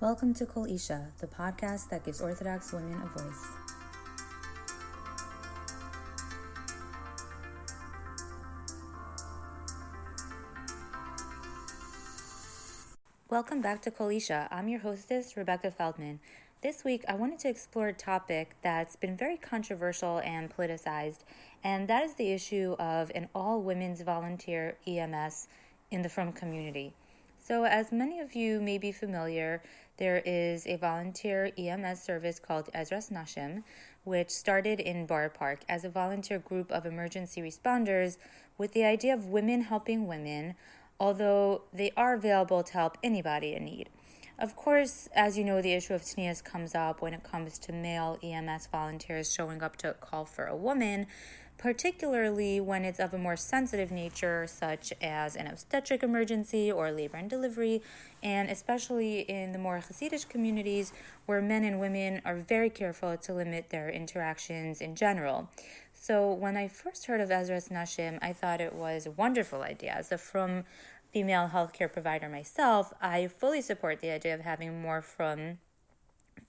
Welcome to Kol Isha, the podcast that gives Orthodox women a voice. Welcome back to Kol Isha. I'm your hostess, Rebecca Feldman. This week, I wanted to explore a topic that's been very controversial and politicized, and that is the issue of an all women's volunteer EMS in the Frum community. So, as many of you may be familiar, there is a volunteer EMS service called Ezras Nashim, which started in Borough Park as a volunteer group of emergency responders with the idea of women helping women, although they are available to help anybody in need. Of course, as you know, the issue of tznius comes up when it comes to male EMS volunteers showing up to call for a woman, particularly when it's of a more sensitive nature, such as an obstetric emergency or labor and delivery, and especially in the more Hasidic communities where men and women are very careful to limit their interactions in general. So when I first heard of Ezras Nashim, I thought it was a wonderful idea. So frum female healthcare provider myself, I fully support the idea of having more frum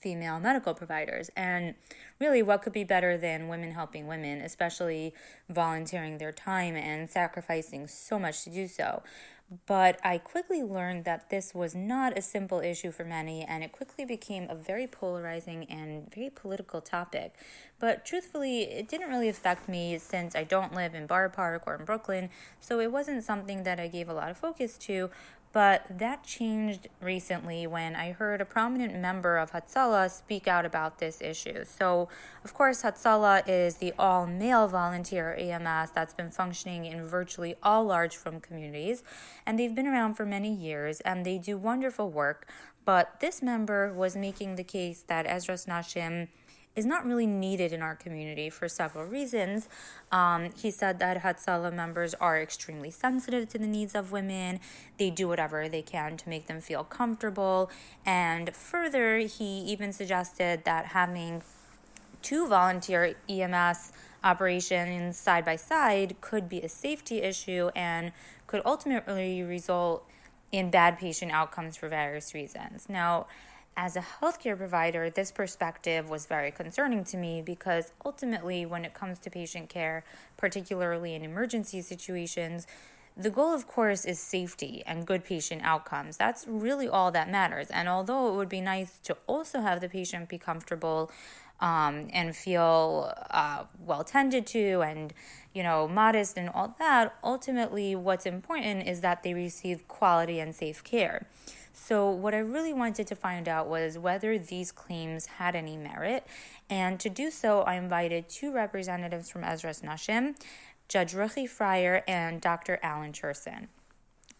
female medical providers. And really, what could be better than women helping women, especially volunteering their time and sacrificing so much to do so? But I quickly learned that this was not a simple issue for many, and it quickly became a very polarizing and very political topic. But truthfully, it didn't really affect me since I don't live in Borough Park or in Brooklyn, so it wasn't something that I gave a lot of focus to. But that changed recently when I heard a prominent member of Hatzalah speak out about this issue. So, of course, Hatzalah is the all male volunteer EMS that's been functioning in virtually all large frum communities, and they've been around for many years and they do wonderful work. But this member was making the case that Ezras Nashim is not really needed in our community for several reasons. Um, he said that Hatzalah members are extremely sensitive to the needs of women. They do whatever they can to make them feel comfortable. And further, he even suggested that having two volunteer EMS operations side by side could be a safety issue and could ultimately result in bad patient outcomes for various reasons. Now, as a healthcare provider, this perspective was very concerning to me because ultimately, when it comes to patient care, particularly in emergency situations, the goal, of course, is safety and good patient outcomes. That's really all that matters. And although it would be nice to also have the patient be comfortable um, and feel uh, well tended to and, you know, modest and all that, ultimately, what's important is that they receive quality and safe care. So, what I really wanted to find out was whether these claims had any merit. And to do so, I invited two representatives from Ezras Nashim, Judge Ruchie Freier and Dr. Allen Cherson.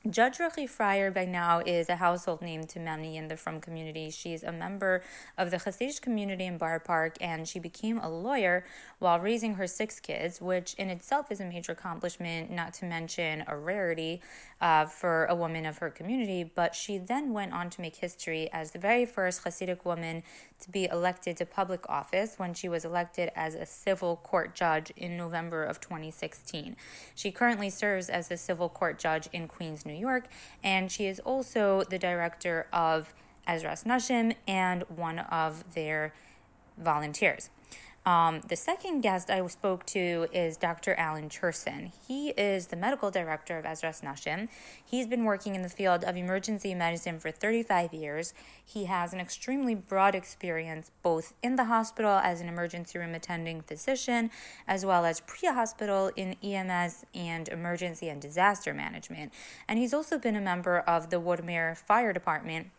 Judge Ruchie Freier by now is a household name to many in the Frum community. She's a member of the Hasidic community in Borough Park, and she became a lawyer while raising her six kids, which in itself is a major accomplishment, not to mention a rarity uh, for a woman of her community. But she then went on to make history as the very first Hasidic woman to be elected to public office when she was elected as a civil court judge in November of 2016. She currently serves as a civil court judge in Queens, New York, and she is also the director of Ezras Nashim and one of their volunteers. Um, the second guest I spoke to is Dr. Allen Cherson. He is the medical director of Ezras Nashim. He's been working in the field of emergency medicine for 35 years. He has an extremely broad experience both in the hospital as an emergency room attending physician, as well as pre hospital in EMS and emergency and disaster management. And he's also been a member of the Woodmere Fire Department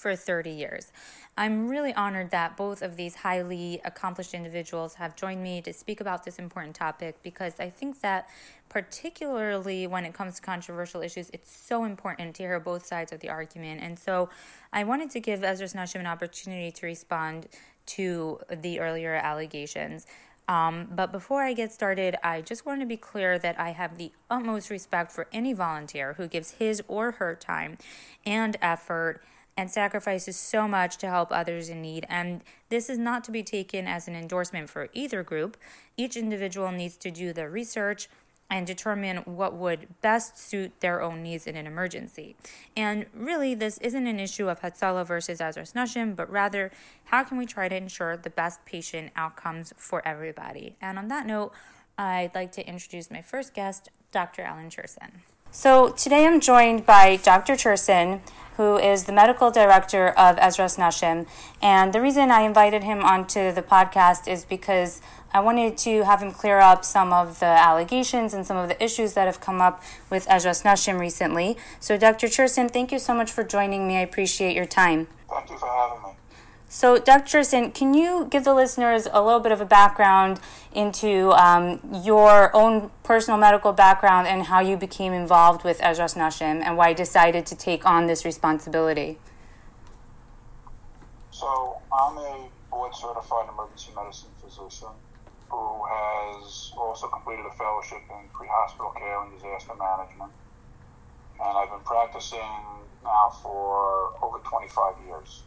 for 30 years. I'm really honored that both of these highly accomplished individuals have joined me to speak about this important topic because I think that, particularly when it comes to controversial issues, it's so important to hear both sides of the argument. And so I wanted to give Ezra Nashim an opportunity to respond to the earlier allegations. Um, but before I get started, I just want to be clear that I have the utmost respect for any volunteer who gives his or her time and effort and sacrifices so much to help others in need. And this is not to be taken as an endorsement for either group. Each individual needs to do their research and determine what would best suit their own needs in an emergency. And really, this isn't an issue of Hatzalah versus Ezras Nashim, but rather, how can we try to ensure the best patient outcomes for everybody? And on that note, I'd like to introduce my first guest, Dr. Allen Cherson. So today I'm joined by Dr. Cherson, who is the medical director of Ezras Nashim. And the reason I invited him onto the podcast is because I wanted to have him clear up some of the allegations and some of the issues that have come up with Ezras Nashim recently. So, Dr. Cherson, thank you so much for joining me. I appreciate your time. Thank you for having me. So, Dr. Cherson, can you give the listeners a little bit of a background into um, your own personal medical background and how you became involved with Ezras Nashim and why you decided to take on this responsibility? So, I'm a board certified emergency medicine physician who has also completed a fellowship in pre hospital care and disaster management. And I've been practicing now for over 25 years.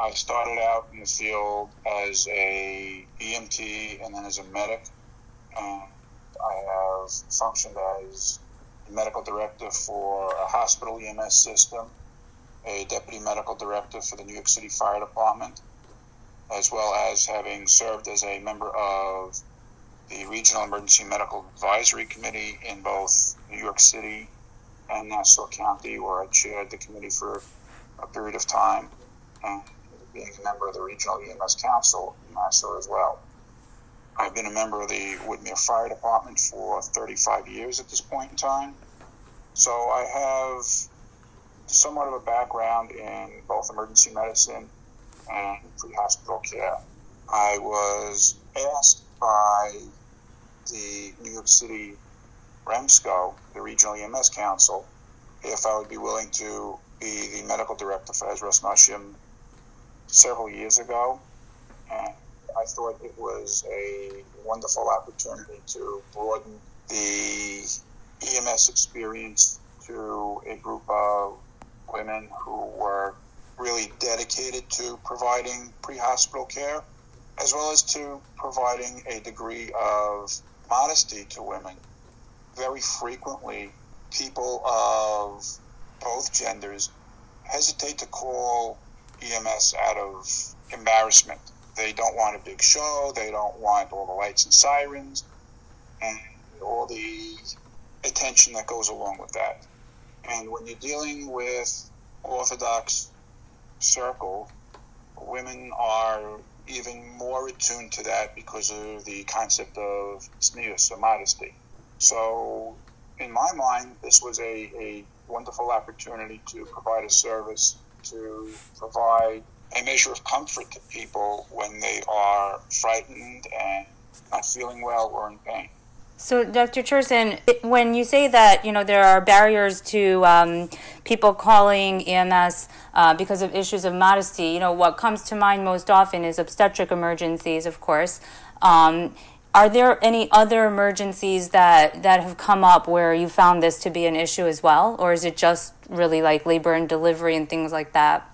I started out in the field as a EMT and then as a medic. And I have functioned as medical director for a hospital EMS system, a deputy medical director for the New York City Fire Department, as well as having served as a member of the Regional Emergency Medical Advisory Committee in both New York City and Nassau County, where I chaired the committee for a period of time. And being a member of the Regional EMS Council in Nassau as well. I've been a member of the Woodmere Fire Department for 35 years at this point in time. So I have somewhat of a background in both emergency medicine and pre hospital care. I was asked by the New York City REMSCO, the Regional EMS Council, if I would be willing to be the medical director for Ezras Nashim several years ago, and I thought it was a wonderful opportunity to broaden the EMS experience to a group of women who were really dedicated to providing pre-hospital care, as well as to providing a degree of modesty to women. Very frequently, people of both genders hesitate to call EMS out of embarrassment. They don't want a big show. They don't want all the lights and sirens and all the attention that goes along with that. And when you're dealing with Orthodox circle, women are even more attuned to that because of the concept of tznius or modesty. So, in my mind, this was a, a wonderful opportunity to provide a service to provide a measure of comfort to people when they are frightened and not feeling well or in pain. So, Dr. Cherson, when you say that you know there are barriers to um, people calling EMS uh, because of issues of modesty, you know what comes to mind most often is obstetric emergencies, of course. Um, are there any other emergencies that that have come up where you found this to be an issue as well, or is it just really like labor and delivery and things like that?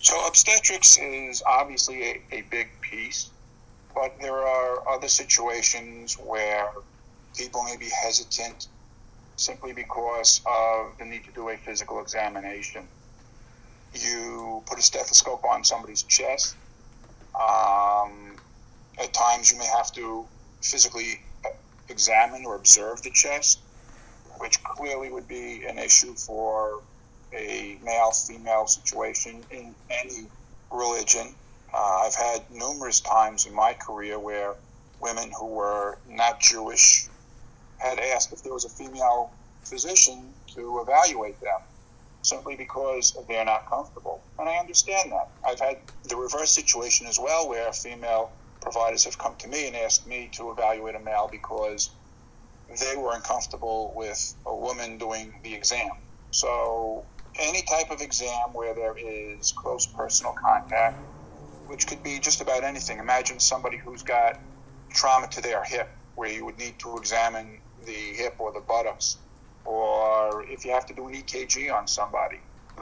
So obstetrics is obviously a, a big piece, but there are other situations where people may be hesitant simply because of the need to do a physical examination. You put a stethoscope on somebody's chest. Um, at times, you may have to physically examine or observe the chest, which clearly would be an issue for a male female situation in any religion. Uh, I've had numerous times in my career where women who were not Jewish had asked if there was a female physician to evaluate them simply because they're not comfortable. And I understand that. I've had the reverse situation as well where a female providers have come to me and asked me to evaluate a male because they were uncomfortable with a woman doing the exam. So, any type of exam where there is close personal contact, which could be just about anything. Imagine somebody who's got trauma to their hip, where you would need to examine the hip or the buttocks, or if you have to do an EKG on somebody.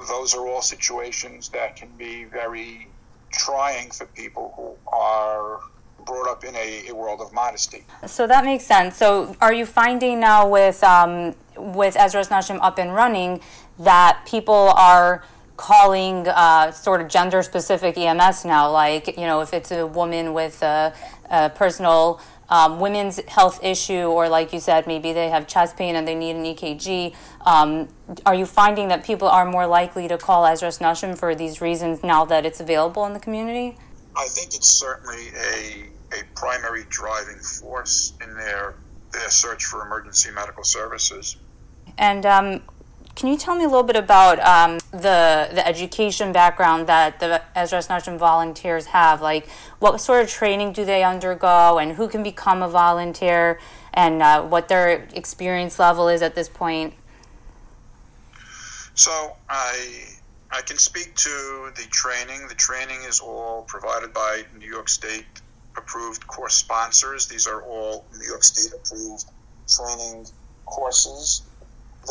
Those are all situations that can be very trying for people who are brought up in a, a, world of modesty. So that makes sense. So are you finding now with um, with Ezras Nashim up and running that people are calling uh, sort of gender specific EMS now? Like you know, if it's a woman with a, a personal um, women's health issue, or like you said, maybe they have chest pain and they need an EKG. Um, are you finding that people are more likely to call Ezras Nashim for these reasons now that it's available in the community? I think it's certainly a, a primary driving force in their, their search for emergency medical services. And um, can you tell me a little bit about um, the the education background that the Ezras Nashim volunteers have? Like, what sort of training do they undergo, and who can become a volunteer, and uh, what their experience level is at this point? So I I can speak to the training. The training is all provided by New York State approved course sponsors. These are all New York State approved training courses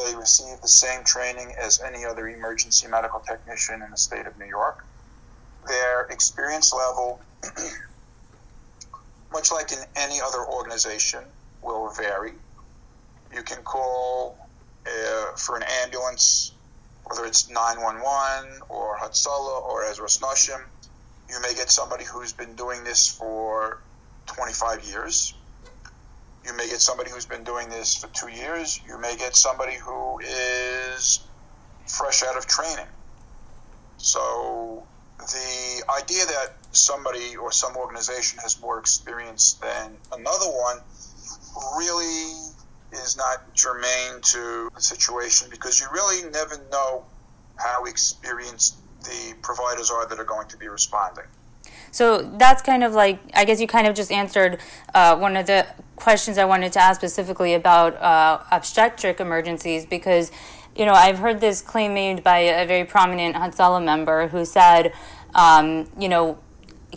they receive the same training as any other emergency medical technician in the state of New York. Their experience level, much like in any other organization, will vary. You can call uh, for an ambulance, whether it's 911 or Hatzalah or Ezra Nashim. You may get somebody who's been doing this for 25 years you may get somebody who's been doing this for two years. You may get somebody who is fresh out of training. So the idea that somebody or some organization has more experience than another one really is not germane to the situation because you really never know how experienced the providers are that are going to be responding. So that's kind of like, I guess you kind of just answered uh, one of the questions I wanted to ask specifically about uh, obstetric emergencies because, you know, I've heard this claim made by a very prominent Hatzalah member who said, um, you know,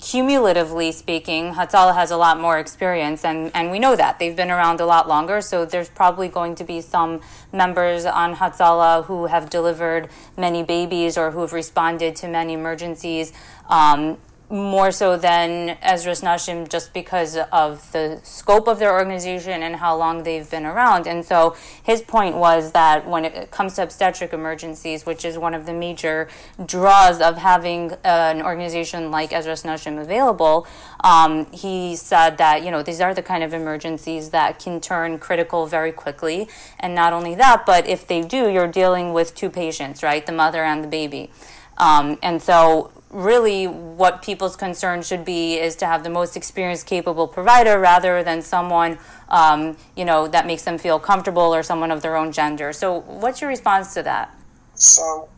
cumulatively speaking, Hatzalah has a lot more experience, and, and we know that. They've been around a lot longer, so there's probably going to be some members on Hatzalah who have delivered many babies or who have responded to many emergencies. Um, more so than Ezras Nashim just because of the scope of their organization and how long they've been around. And so his point was that when it comes to obstetric emergencies, which is one of the major draws of having an organization like Ezras Nashim available, um, he said that, you know, these are the kind of emergencies that can turn critical very quickly. And not only that, but if they do, you're dealing with two patients, right? The mother and the baby. Um, and so really what people's concern should be is to have the most experienced capable provider rather than someone um, you know that makes them feel comfortable or someone of their own gender. So what's your response to that? So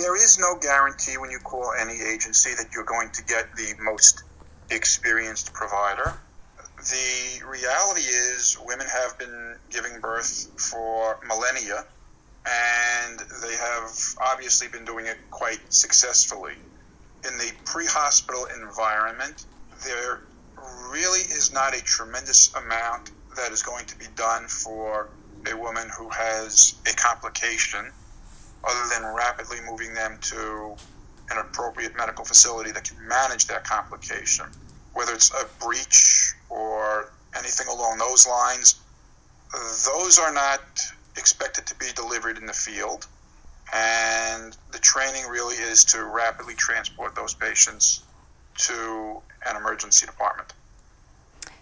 there is no guarantee when you call any agency that you're going to get the most experienced provider. The reality is women have been giving birth for millennia and they have obviously been doing it quite successfully in the pre hospital environment, there really is not a tremendous amount that is going to be done for a woman who has a complication other than rapidly moving them to an appropriate medical facility that can manage that complication. Whether it's a breech or anything along those lines, those are not expected to be delivered in the field and the training really is to rapidly transport those patients to an emergency department.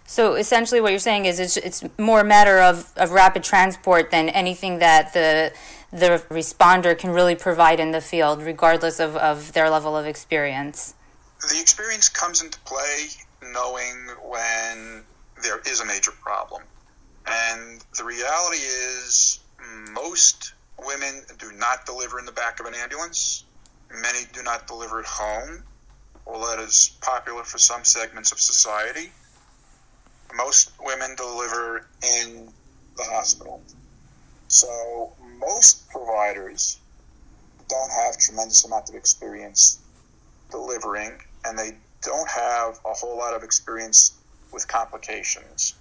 So essentially, what you're saying is it's, it's more a matter of, of rapid transport than anything that the the responder can really provide in the field, regardless of, of their level of experience. The experience comes into play knowing when there is a major problem. And the reality is, most women do not deliver in the back of an ambulance. Many do not deliver at home, although that is popular for some segments of society. Most women deliver in the hospital. So most providers don't have tremendous amount of experience delivering, and they don't have a whole lot of experience with complications.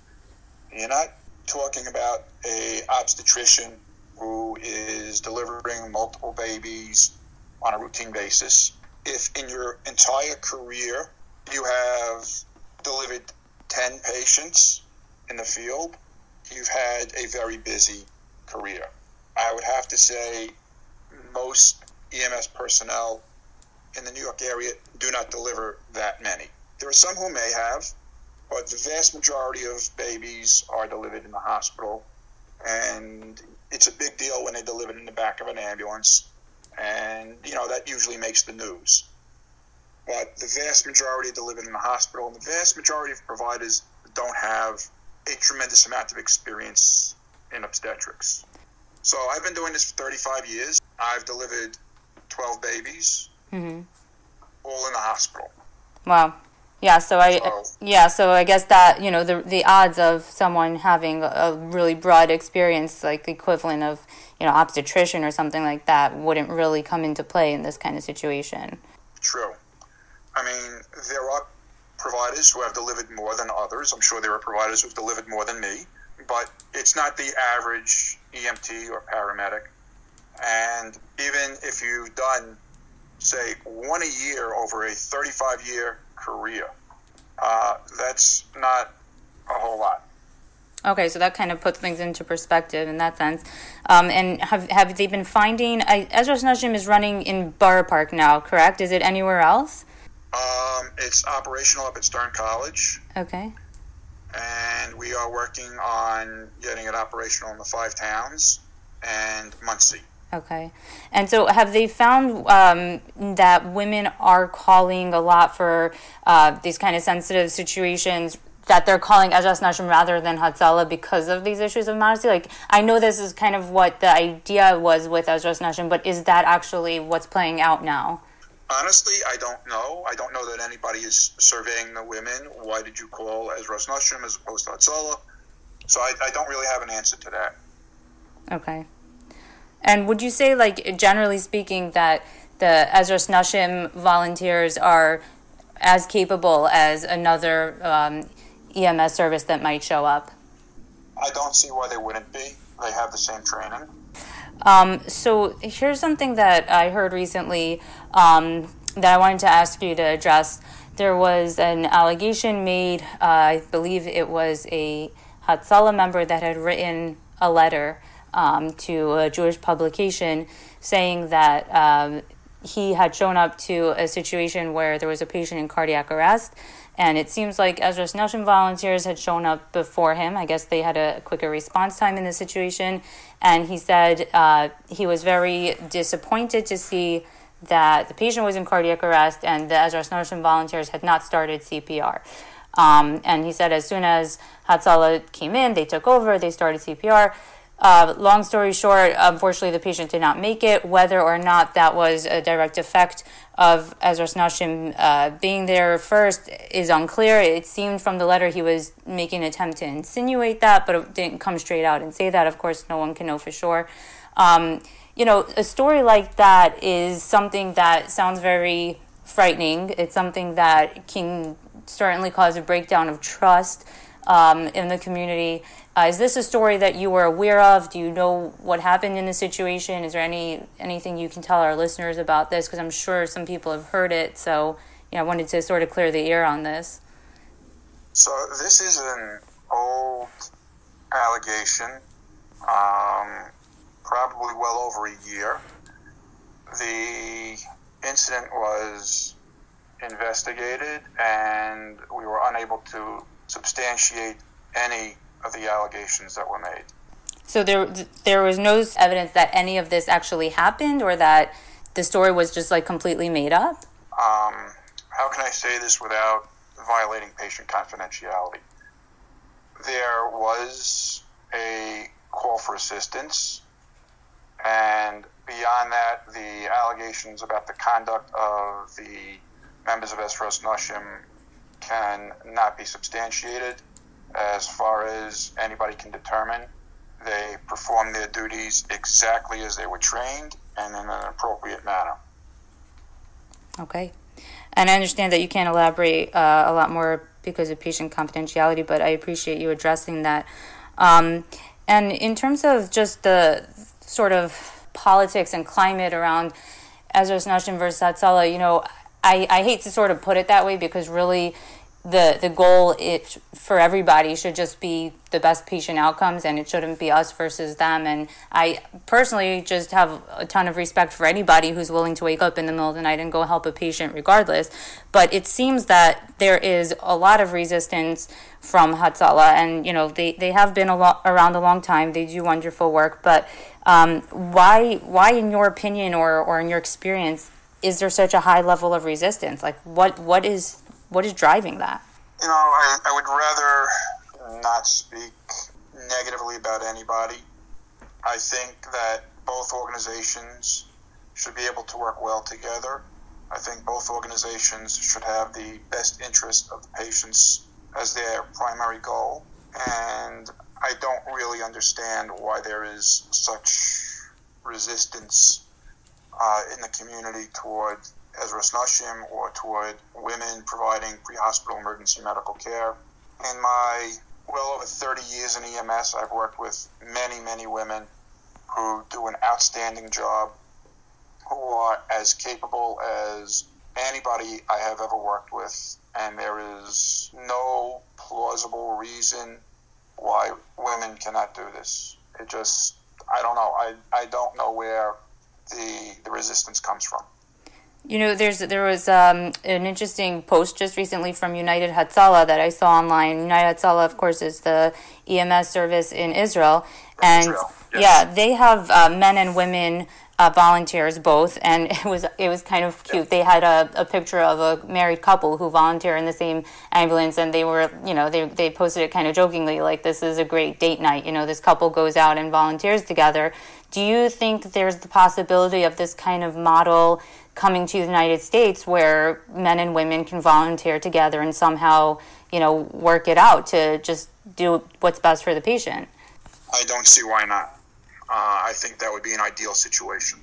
You're not talking about a obstetrician who is delivering multiple babies on a routine basis. If in your entire career you have delivered 10 patients in the field, you've had a very busy career. I would have to say most EMS personnel in the New York area do not deliver that many. There are some who may have, but the vast majority of babies are delivered in the hospital, and it's a big deal when they deliver delivered in the back of an ambulance, and you know that usually makes the news. But the vast majority are delivered in the hospital, and the vast majority of providers don't have a tremendous amount of experience in obstetrics. So I've been doing this for 35 years. I've delivered 12 babies, mm-hmm. all in the hospital. Wow. Yeah, so I so, yeah, so I guess that you know the the odds of someone having a really broad experience, like the equivalent of you know obstetrician or something like that, wouldn't really come into play in this kind of situation. True. I mean, there are providers who have delivered more than others. I'm sure there are providers who've delivered more than me, but it's not the average EMT or paramedic. And even if you've done, say, one a year over a 35 year career, uh, that's not a whole lot. Okay, so that kind of puts things into perspective in that sense. Um, and have have they been finding? I, Ezra Nashim is running in Borough Park now, correct? Is it anywhere else? Um, it's operational up at Stern College. Okay. And we are working on getting it operational in the five towns and Monsey. Okay. And so have they found um, that women are calling a lot for uh, these kind of sensitive situations that they're calling Ezras Nashim rather than Hatzalah because of these issues of modesty? Like, I know this is kind of what the idea was with Ezras Nashim, but is that actually what's playing out now? Honestly, I don't know. I don't know that anybody is surveying the women. Why did you call Ezras Nashim as opposed to Hatzalah? So I, I don't really have an answer to that. Okay. And would you say, like, generally speaking, that the Ezra Nashim volunteers are as capable as another um, EMS service that might show up? I don't see why they wouldn't be. They have the same training. Um, so here's something that I heard recently um, that I wanted to ask you to address. There was an allegation made, uh, I believe it was a Hatzalah member that had written a letter um, to a Jewish publication saying that um, he had shown up to a situation where there was a patient in cardiac arrest. And it seems like Ezra Nashim volunteers had shown up before him. I guess they had a quicker response time in the situation. And he said uh, he was very disappointed to see that the patient was in cardiac arrest and the Ezra Nashim volunteers had not started CPR. Um, and he said as soon as Hatzalah came in, they took over, they started CPR. Uh, long story short, unfortunately, the patient did not make it. Whether or not that was a direct effect of Ezra Nashim uh, being there first is unclear. It seemed from the letter he was making an attempt to insinuate that, but it didn't come straight out and say that. Of course, no one can know for sure. Um, you know, a story like that is something that sounds very frightening. It's something that can certainly cause a breakdown of trust um, in the community. Uh, is this a story that you were aware of? Do you know what happened in the situation? Is there any anything you can tell our listeners about this? Because I'm sure some people have heard it. So, you know, I wanted to sort of clear the air on this. So this is an old allegation, um, probably well over a year. The incident was investigated, and we were unable to substantiate any of the allegations that were made. So there, there was no evidence that any of this actually happened, or that the story was just like completely made up. Um, how can I say this without violating patient confidentiality? There was a call for assistance, and beyond that, the allegations about the conduct of the members of Ezras Nashim can not be substantiated as far as anybody can determine. They perform their duties exactly as they were trained and in an appropriate manner. Okay. And I understand that you can't elaborate uh, a lot more because of patient confidentiality, but I appreciate you addressing that. Um, and in terms of just the sort of politics and climate around Ezras Nashim versus Hatzalah, you know, I, I hate to sort of put it that way because really the the goal it for everybody should just be the best patient outcomes and it shouldn't be us versus them. And i personally just have a ton of respect for anybody who's willing to wake up in the middle of the night and go help a patient regardless. But it seems that there is a lot of resistance from Hatzalah and you know they, they have been a lot around a long time. They do wonderful work. But um, why why in your opinion or, or in your experience is there such a high level of resistance? Like what what is what is driving that? You know, I, I would rather not speak negatively about anybody. I think that both organizations should be able to work well together. I think both organizations should have the best interest of the patients as their primary goal. And I don't really understand why there is such resistance uh, in the community toward Ezras Nashim or toward women providing pre-hospital emergency medical care. In my well over 30 years in EMS, I've worked with many, many women who do an outstanding job, who are as capable as anybody I have ever worked with, and there is no plausible reason why women cannot do this. It just, I don't know. I, I don't know where the, the resistance comes from. You know, there's there was um, an interesting post just recently from United Hatzalah that I saw online. United Hatzalah, of course, is the EMS service in Israel, and Israel, yes. yeah, they have uh, men and women uh, volunteers both, and it was it was kind of cute. They had a, a picture of a married couple who volunteer in the same ambulance, and they were you know they they posted it kind of jokingly like this is a great date night. You know, this couple goes out and volunteers together. Do you think there's the possibility of this kind of model? Coming to the United States where men and women can volunteer together and somehow, you know, work it out to just do what's best for the patient. I don't see why not. Uh, I think that would be an ideal situation.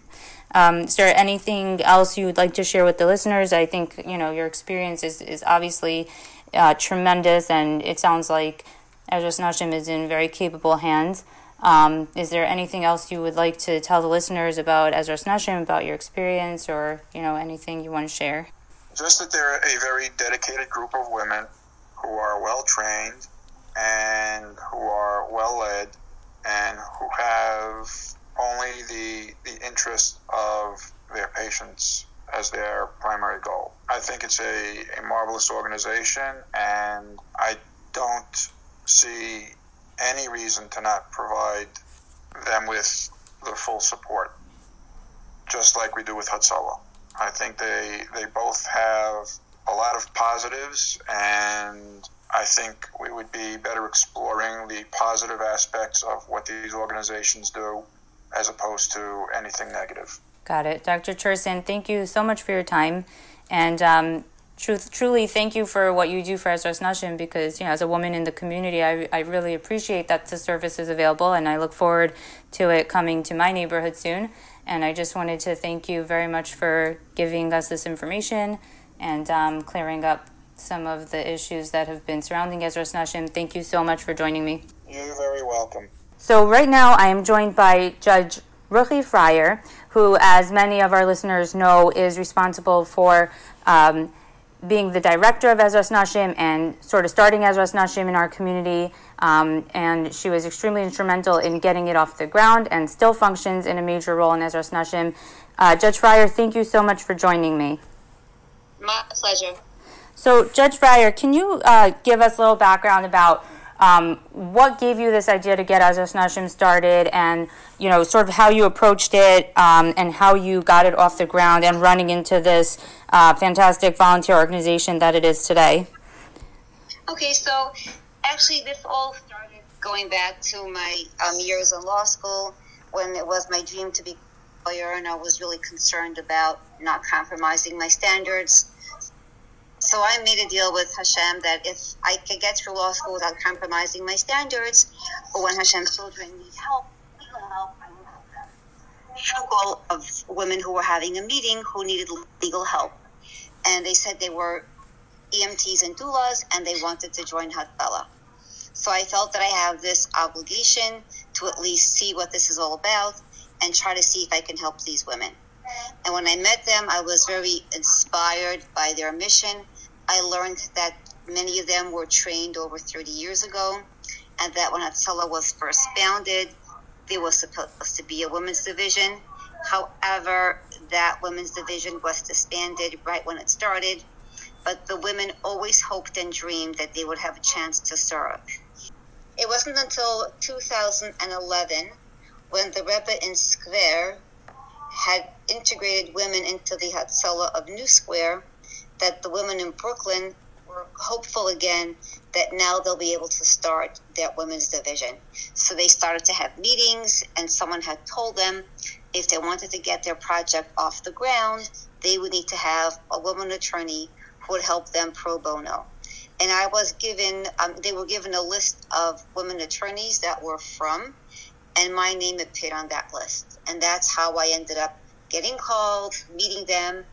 Um, is there anything else you would like to share with the listeners? I think you know your experience is is obviously uh, tremendous, and it sounds like Ezras Nashim is in very capable hands. Um, is there anything else you would like to tell the listeners about Ezra Nashim, about your experience, or you know anything you want to share? Just that they're a very dedicated group of women who are well trained and who are well led and who have only the the interest of their patients as their primary goal. I think it's a, a marvelous organization, and I don't see any reason to not provide them with the full support, just like we do with Hatzalah. I think they they both have a lot of positives, and I think we would be better exploring the positive aspects of what these organizations do as opposed to anything negative. Got it. Dr. Cherson, thank you so much for your time. And um, truth, truly thank you for what you do for Ezras Nashim because, you know, as a woman in the community, I, I really appreciate that the service is available and I look forward to it coming to my neighborhood soon. And I just wanted to thank you very much for giving us this information and um, clearing up some of the issues that have been surrounding Ezras Nashim. Thank you so much for joining me. You're very welcome. So, right now, I am joined by Judge Ruchie Freier, who, as many of our listeners know, is responsible for um, being the director of Ezras Nashim and sort of starting Ezras Nashim in our community. Um, and she was extremely instrumental in getting it off the ground and still functions in a major role in Ezras Nashim. Uh, Judge Freier, thank you so much for joining me. My pleasure. So, Judge Freier, can you uh, give us a little background about um, what gave you this idea to get Nashim started and, you know, sort of how you approached it um, and how you got it off the ground and running into this uh, fantastic volunteer organization that it is today? Okay, so actually, this all started going back to my um, years in law school when it was my dream to be a lawyer, and I was really concerned about not compromising my standards so I made a deal with Hashem that if I could get through law school without compromising my standards, or when Hashem's children need help, legal help, I will help them. Of women who were having a meeting who needed legal help. And they said they were EMTs and doulas, and they wanted to join Hatzalah. So I felt that I have this obligation to at least see what this is all about and try to see if I can help these women. And when I met them, I was very inspired by their mission I learned that many of them were trained over 30 years ago, and that when Hatzalah was first founded, there was supposed to be a women's division. However, that women's division was disbanded right when it started, but the women always hoped and dreamed that they would have a chance to serve. It wasn't until 2011 when the Rebbe in Skver had integrated women into the Hatzalah of New Square that the women in Brooklyn were hopeful again that now they'll be able to start their women's division. So they started to have meetings, and someone had told them if they wanted to get their project off the ground, they would need to have a woman attorney who would help them pro bono. And I was given, um, they were given a list of women attorneys that were frum, and my name appeared on that list. And that's how I ended up getting called, meeting them.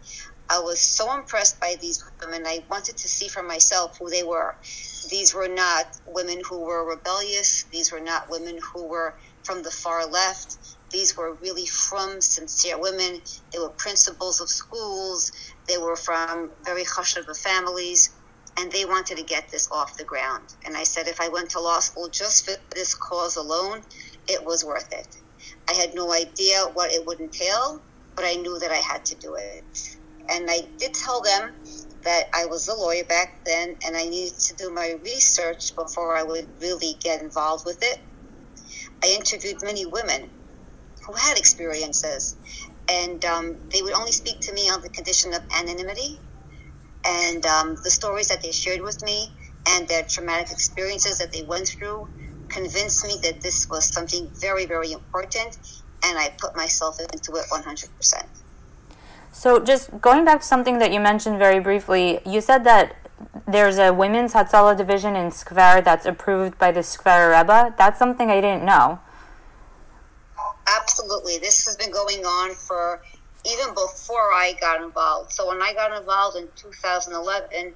I was so impressed by these women. I wanted to see for myself who they were. These were not women who were rebellious. These were not women who were from the far left. These were really frum sincere women. They were principals of schools. They were from very chashuva families, and they wanted to get this off the ground. And I said, if I went to law school just for this cause alone, it was worth it. I had no idea what it would entail, but I knew that I had to do it and I did tell them that I was a lawyer back then and I needed to do my research before I would really get involved with it. I interviewed many women who had experiences, and um, they would only speak to me on the condition of anonymity. And um, the stories that they shared with me and their traumatic experiences that they went through convinced me that this was something very, very important, and I put myself into it 100%. So, just going back to something that you mentioned very briefly, you said that there's a women's Hatzalah division in Skver that's approved by the Skver Rebbe. That's something I didn't know. Absolutely. This has been going on for even before I got involved. So, when I got involved in 2011,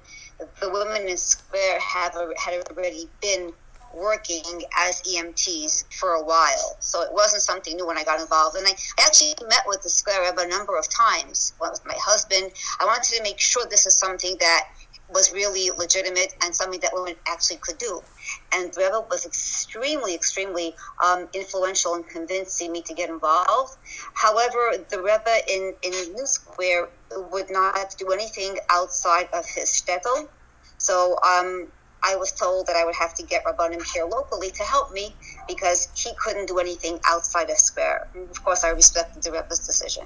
the women in Skver have had already been working as EMTs for a while. So it wasn't something new when I got involved. And I actually met with the Rebbe a number of times. With my husband. I wanted to make sure this is something that was really legitimate and something that women actually could do. And the Rebbe was extremely, extremely um, influential in convincing me to get involved. However, the Rebbe in, in New Square would not do anything outside of his shtetl. So um, I was told that I would have to get Rabbanim here locally to help me because he couldn't do anything outside of Skver. Of course, I respected the Rebbe's decision.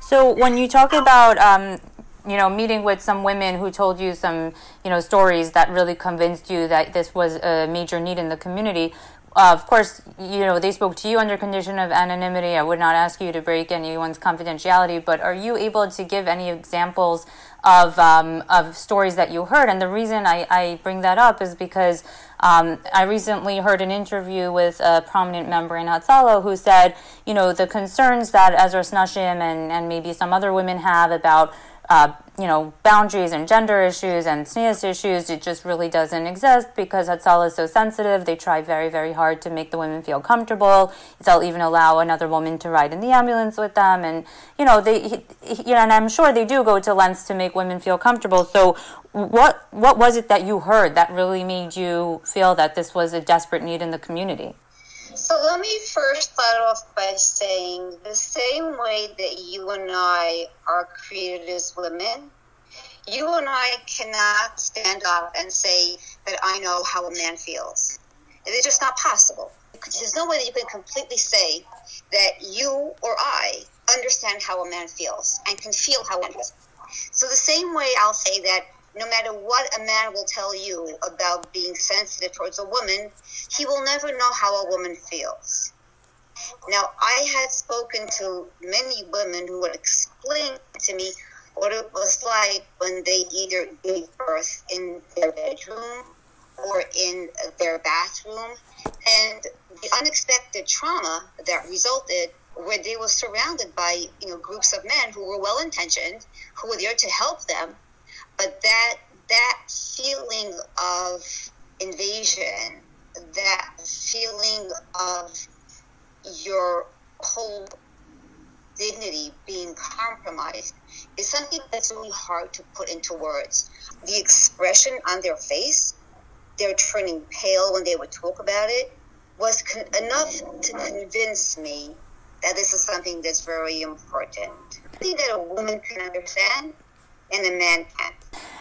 So when you talk about um, you know meeting with some women who told you some you know stories that really convinced you that this was a major need in the community uh, of course, you know, they spoke to you under condition of anonymity. I would not ask you to break anyone's confidentiality, but are you able to give any examples of, um, of stories that you heard? And the reason I, I bring that up is because um, I recently heard an interview with a prominent member in Hatzalah who said, you know, the concerns that Ezra Nashim and, and maybe some other women have about uh, you know, boundaries and gender issues and tznius issues, it just really doesn't exist because Hatzalah is so sensitive. They try very, very hard to make the women feel comfortable. They'll even allow another woman to ride in the ambulance with them, and you know, they, you know, and I'm sure they do go to lengths to make women feel comfortable. So, what what was it that you heard that really made you feel that this was a desperate need in the community? So let me first start off by saying the same way that you and I are created as women, you and I cannot stand up and say that I know how a man feels. It is just not possible. There's no way that you can completely say that you or I understand how a man feels and can feel how a man feels. So the same way I'll say that no matter what a man will tell you about being sensitive towards a woman, he will never know how a woman feels. Now, I had spoken to many women who would explain to me what it was like when they either gave birth in their bedroom or in their bathroom, and the unexpected trauma that resulted where they were surrounded by you know groups of men who were well intentioned, who were there to help them, but that that feeling of invasion, that feeling of your whole dignity being compromised is something that's really hard to put into words. The expression on their face, they're turning pale when they would talk about it, was con- enough to convince me that this is something that's very important. Think that a woman can understand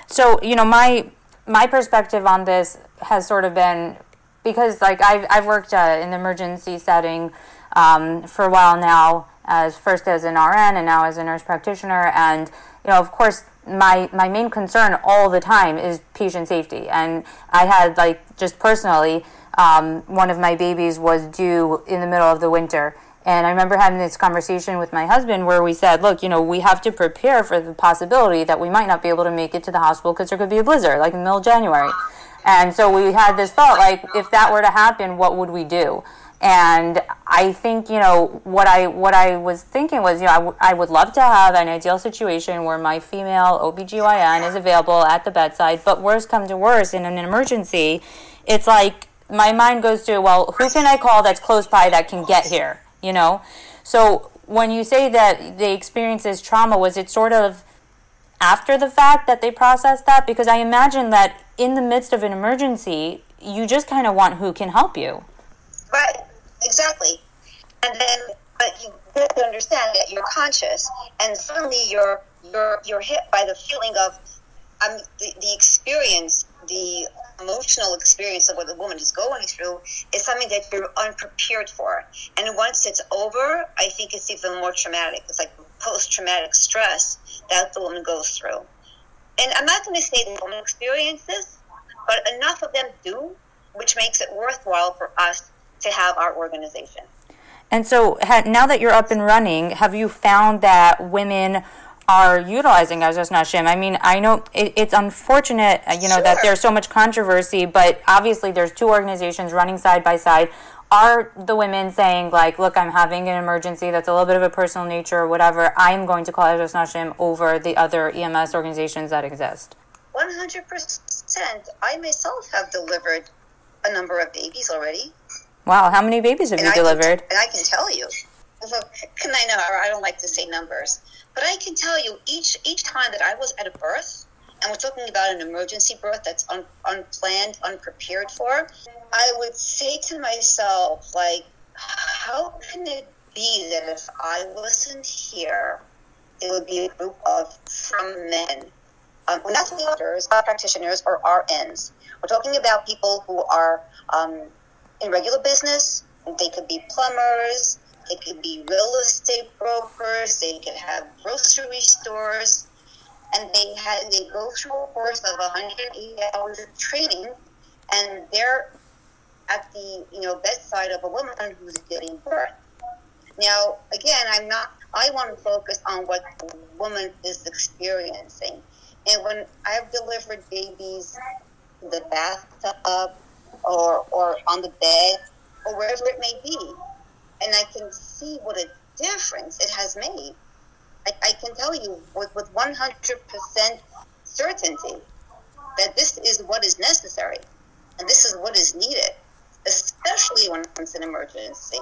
So, you know, my my perspective on this has sort of been because like I've, I've worked uh, in the emergency setting um, for a while now as first as an RN and now as a nurse practitioner. And you know of course my my main concern all the time is patient safety. And I had like just personally um, one of my babies was due in the middle of the winter and I remember having this conversation with my husband where we said, look, you know, we have to prepare for the possibility that we might not be able to make it to the hospital because there could be a blizzard, like in the middle of January. And so we had this thought, like, if that were to happen, what would we do? And I think, you know, what I what I was thinking was, you know, I, w- I would love to have an ideal situation where my female OBGYN is available at the bedside, but worse come to worse in an emergency, it's like my mind goes to, well, who can I call that's close by that can get here, you know? So when you say that they experience this trauma, was it sort of after the fact that they processed that? Because I imagine that in the midst of an emergency, you just kind of want who can help you. Right, exactly. And then, but you have to understand that you're conscious, and suddenly you're you're you're hit by the feeling of um, the, the experience, the emotional experience of what the woman is going through is something that you're unprepared for. And once it's over, I think it's even more traumatic. It's like post traumatic stress that the woman goes through. And I'm not going to say the woman experiences, but enough of them do, which makes it worthwhile for us to have our organization. And so, now that you're up and running, have you found that women are utilizing Ezras Nashim? I mean, I know it, it's unfortunate, uh, you know, sure. that there's so much controversy, but obviously there's two organizations running side by side. Are the women saying like, look, I'm having an emergency that's a little bit of a personal nature or whatever, I'm going to call Ezras Nashim over the other EMS organizations that exist? 100%. I myself have delivered a number of babies already. Wow, how many babies have and you I delivered? Can, and I can tell you. Can I know? I don't like to say numbers, but I can tell you each each time that I was at a birth, and we're talking about an emergency birth that's un, unplanned, unprepared for. I would say to myself, like, how can it be that if I wasn't here, it would be a group of frum men, um, not doctors, not practitioners, or RNs. We're talking about people who are um, in regular business. They could be plumbers, they could be real estate brokers, they could have grocery stores, and they had they go through a course of 180 hours of training, and they're at the you know bedside of a woman who's giving birth. Now, again, I'm not. I want to focus on what the woman is experiencing, and when I've delivered babies in the bathtub or or on the bed or wherever it may be, and I can see what a difference it has made. I, I can tell you with, with 100% certainty that this is what is necessary and this is what is needed, especially when it's an emergency.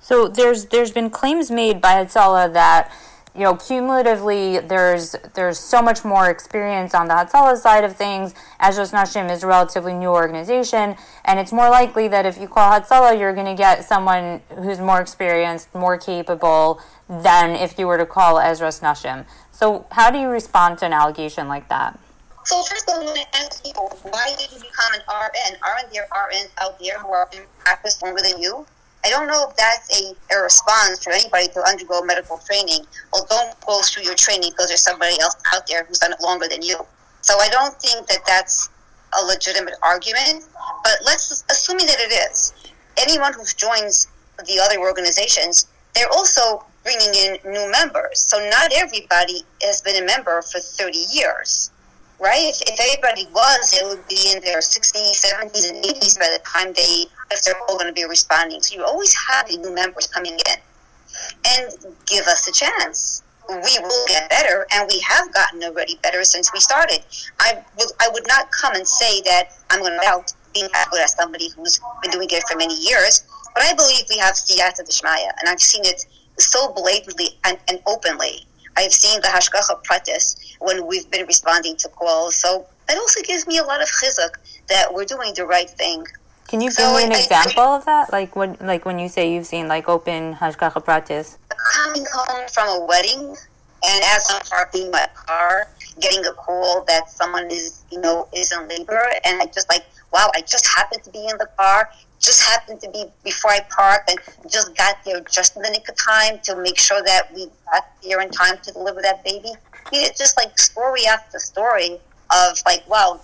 So there's there's been claims made by Hatzalah that you know, cumulatively, there's there's so much more experience on the Hatzalah side of things. Ezras Nashim is a relatively new organization, and it's more likely that if you call Hatzalah, you're going to get someone who's more experienced, more capable than if you were to call Ezras Nashim. So, how do you respond to an allegation like that? So first of all, I ask people, why did you become an RN? Aren't there RNs out there who are in practice longer than you? I don't know if that's a, a response for anybody to undergo medical training. Well, don't go through your training because there's somebody else out there who's done it longer than you. So I don't think that that's a legitimate argument. But let's assuming that it is. Anyone who joins the other organizations, they're also bringing in new members. So not everybody has been a member for 30 years right? If, everybody was, it would be in their 60s, 70s, and 80s by the time they, if they're all going to be responding. So you always have new members coming in. And give us a chance. We will get better, and we have gotten already better since we started. I would, I would not come and say that I'm going to out being good as somebody who's been doing it for many years, but I believe we have siyata d'shmaya, and I've seen it so blatantly and, and openly. I've seen the hashgacha pratis when we've been responding to calls. So that also gives me a lot of chizuk that we're doing the right thing. Can you give me an I, example I, of that? Like when, like when you say you've seen like open hashgacha pratis? Coming home from a wedding, and as I'm parking my car, getting a call that someone is, you know, is in labor, and I just like, wow, I just happened to be in the car, just happened to be before I parked, and just got there just in the nick of time to make sure that we got there in time to deliver that baby. It's just like story after story of like, wow,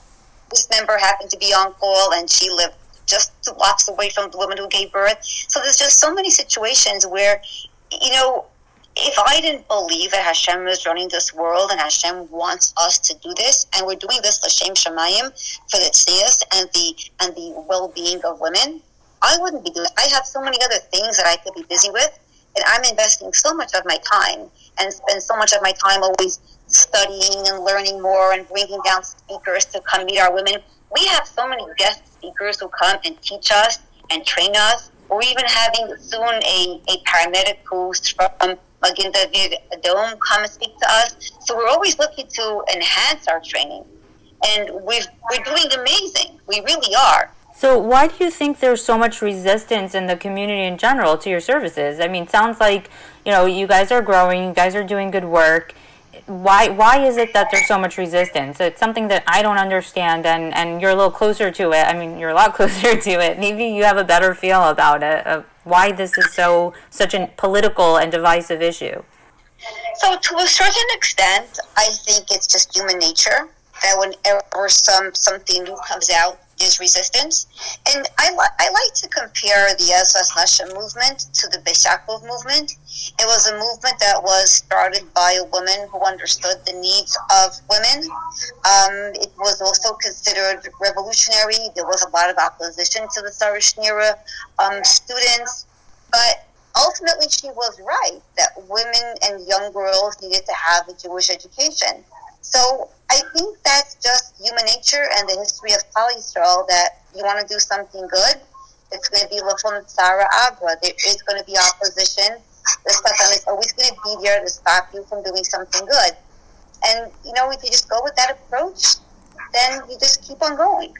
this member happened to be on call, and she lived just blocks away from the woman who gave birth. So there's just so many situations where, you know, if I didn't believe that Hashem is running this world and Hashem wants us to do this, and we're doing this l'shem shemayim for the tznius and the and the well-being of women, I wouldn't be doing. I have so many other things that I could be busy with, and I'm investing so much of my time and spend so much of my time always studying and learning more and bringing down speakers to come meet our women. We have so many guest speakers who come and teach us and train us. We're even having soon a, a paramedic who's from Magen David Adom come and speak to us. So we're always looking to enhance our training. And we've, we're doing amazing. We really are. So why do you think there's so much resistance in the community in general to your services? I mean, sounds like, you know, you guys are growing, you guys are doing good work why why is it that there's so much resistance? It's something that I don't understand, and and you're a little closer to it. I mean, you're a lot closer to it. Maybe you have a better feel about it of why this is so such a political and divisive issue. So, to a certain extent, I think it's just human nature that whenever some something new comes out, is resistance. And I, li- I like to compare the Ezras Nashim movement to the Beis Yaakov movement. It was a movement that was started by a woman who understood the needs of women. Um, it was also considered revolutionary. There was a lot of opposition to the Sarah Schenirer um, students. But ultimately, she was right that women and young girls needed to have a Jewish education. So I think that's just human nature and the history of Klal that you want to do something good, it's going to be l'fum tza'ara agra. There is going to be opposition. The Satan is always going to be there to stop you from doing something good. And, you know, if you just go with that approach, then you just keep on going.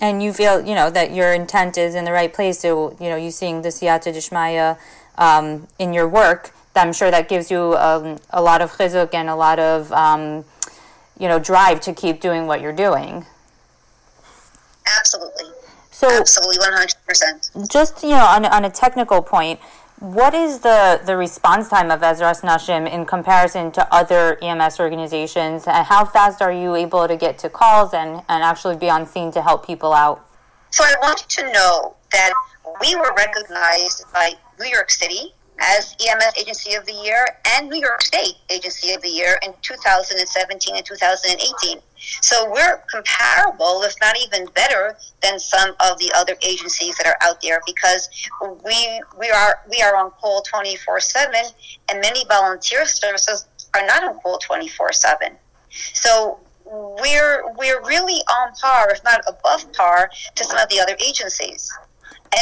And you feel, you know, that your intent is in the right place. So, you know, you seeing the Siyata Dishmaya um, in your work, I'm sure that gives you um, a lot of chizuk and a lot of um, you know drive to keep doing what you're doing absolutely so absolutely 100% just you know on, on a technical point what is the, the response time of Ezras Nashim in comparison to other EMS organizations? And how fast are you able to get to calls and, and actually be on scene to help people out? So I want you to know that we were recognized by New York City as EMS Agency of the Year and New York State Agency of the Year in 2017 and 2018. So we're comparable, if not even better, than some of the other agencies that are out there because we we are we are on call 24 seven, and many volunteer services are not on call 24 seven. So we're we're really on par, if not above par, to some of the other agencies.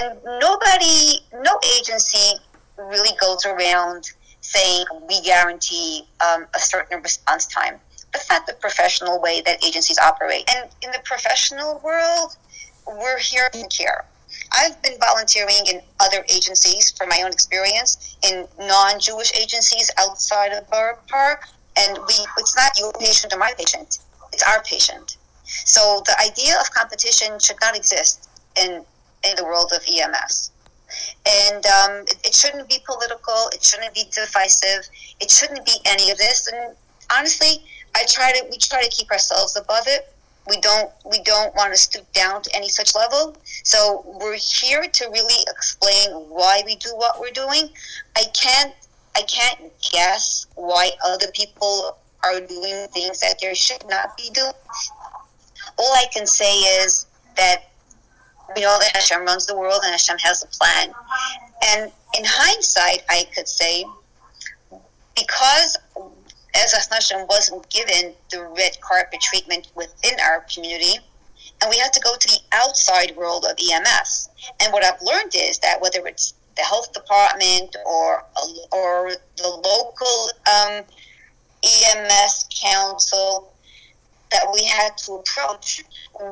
And nobody, no agency really goes around saying we guarantee um, a certain response time. That's not the professional way that agencies operate. And in the professional world, we're here to care. I've been volunteering in other agencies from my own experience, in non-Jewish agencies outside of Borough Park, and we it's not your patient or my patient, it's our patient. So the idea of competition should not exist in in the world of EMS and um, it, it, shouldn't be political. It shouldn't be divisive. It shouldn't be any of this. And honestly, I try to we try to keep ourselves above it. We don't we don't want to stoop down to any such level. So we're here to really explain why we do what we're doing. I can't I can't guess why other people are doing things that they should not be doing. All I can say is that we know that Hashem runs the world and Hashem has a plan. And in hindsight, I could say, because Ezras Nashim wasn't given the red carpet treatment within our community, and we had to go to the outside world of EMS. And what I've learned is that whether it's the health department or or the local um, EMS council that we had to approach,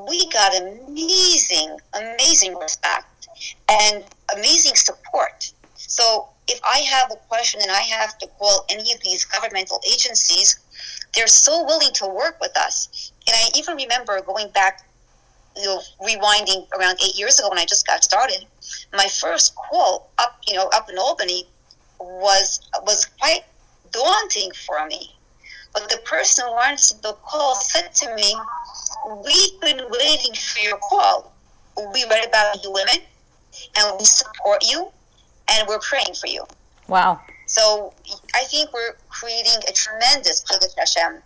we got amazing, amazing respect and amazing support. So if I have a question and I have to call any of these governmental agencies, they're so willing to work with us. And I even remember going back, you know, rewinding around eight years ago when I just got started. My first call up, you know, up in Albany was was quite daunting for me. But the person who answered the call said to me, "We've been waiting for your call. We read about you women, and we support you, and we're praying for you." Wow. So I think we're creating a tremendous Kiddush Hashem.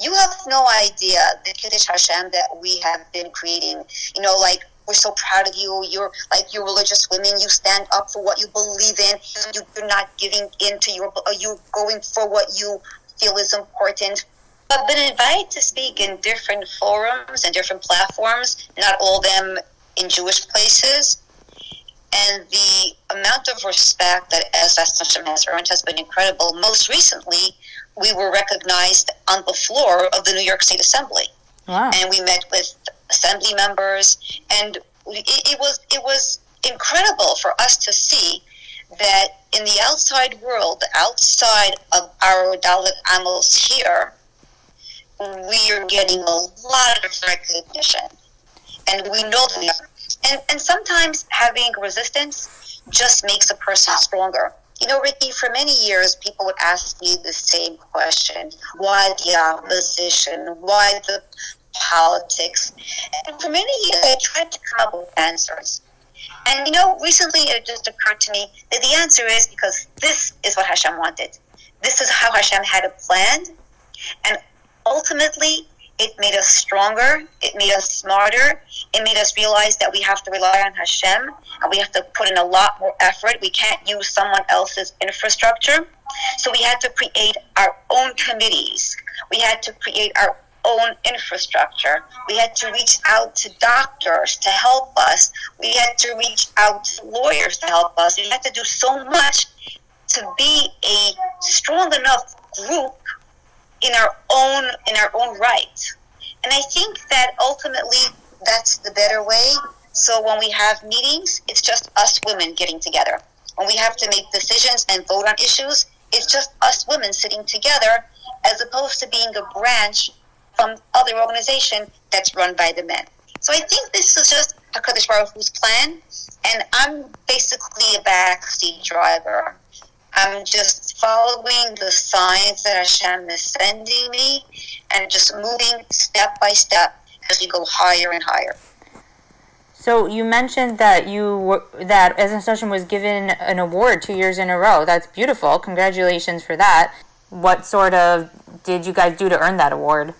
You have no idea the Kiddush Hashem that we have been creating. You know, like we're so proud of you. You're like you're religious women. You stand up for what you believe in. You, are not giving in to your. Uh, you going for what you feel is important. I've been invited to speak in different forums and different platforms. Not all of them in Jewish places and the amount of respect that Ezras Nashim has earned has been incredible. Most recently, we were recognized on the floor of the New York State Assembly, wow. and we met with assembly members, and it, it was it was incredible for us to see that in the outside world, outside of our daled amos here, we are getting a lot of recognition, and we know that and, and sometimes having resistance just makes a person stronger. You know, Ricky, for many years, people would ask me the same question why the opposition? Why the politics? And for many years, I tried to come up with answers. And you know, recently it just occurred to me that the answer is because this is what Hashem wanted. This is how Hashem had it planned. And ultimately, it made us stronger. It made us smarter. It made us realize that we have to rely on Hashem and we have to put in a lot more effort. We can't use someone else's infrastructure. So we had to create our own committees. We had to create our own infrastructure. We had to reach out to doctors to help us. We had to reach out to lawyers to help us. We had to do so much to be a strong enough group in our own in our own right. And I think that ultimately that's the better way. So when we have meetings, it's just us women getting together. When we have to make decisions and vote on issues, it's just us women sitting together as opposed to being a branch from other organization that's run by the men. So I think this is just HaKadosh Baruch Hu's plan, and I'm basically a backseat driver. I'm just following the signs that Hashem is sending me and just moving step by step as we go higher and higher. So you mentioned that you were, that Ezras Nashim was given an award two years in a row. That's beautiful. Congratulations for that. What sort of did you guys do to earn that award?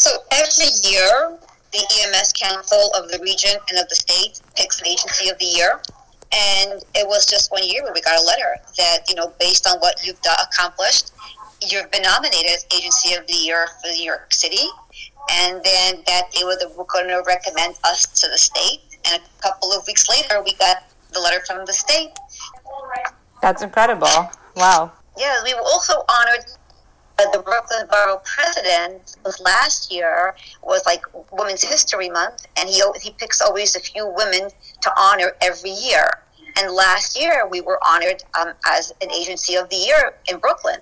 So every year, the EMS Council of the region and of the state picks an agency of the year. And it was just one year where we got a letter that, you know, based on what you've accomplished, you've been nominated as Agency of the Year for New York City. And then that they were, were going to recommend us to the state. And a couple of weeks later, we got the letter from the state. That's incredible. Wow. Yeah, we were also honored the Brooklyn Borough president was last year was like Women's History Month, and he he picks always a few women to honor every year. And last year we were honored um, as an Agency of the Year in Brooklyn.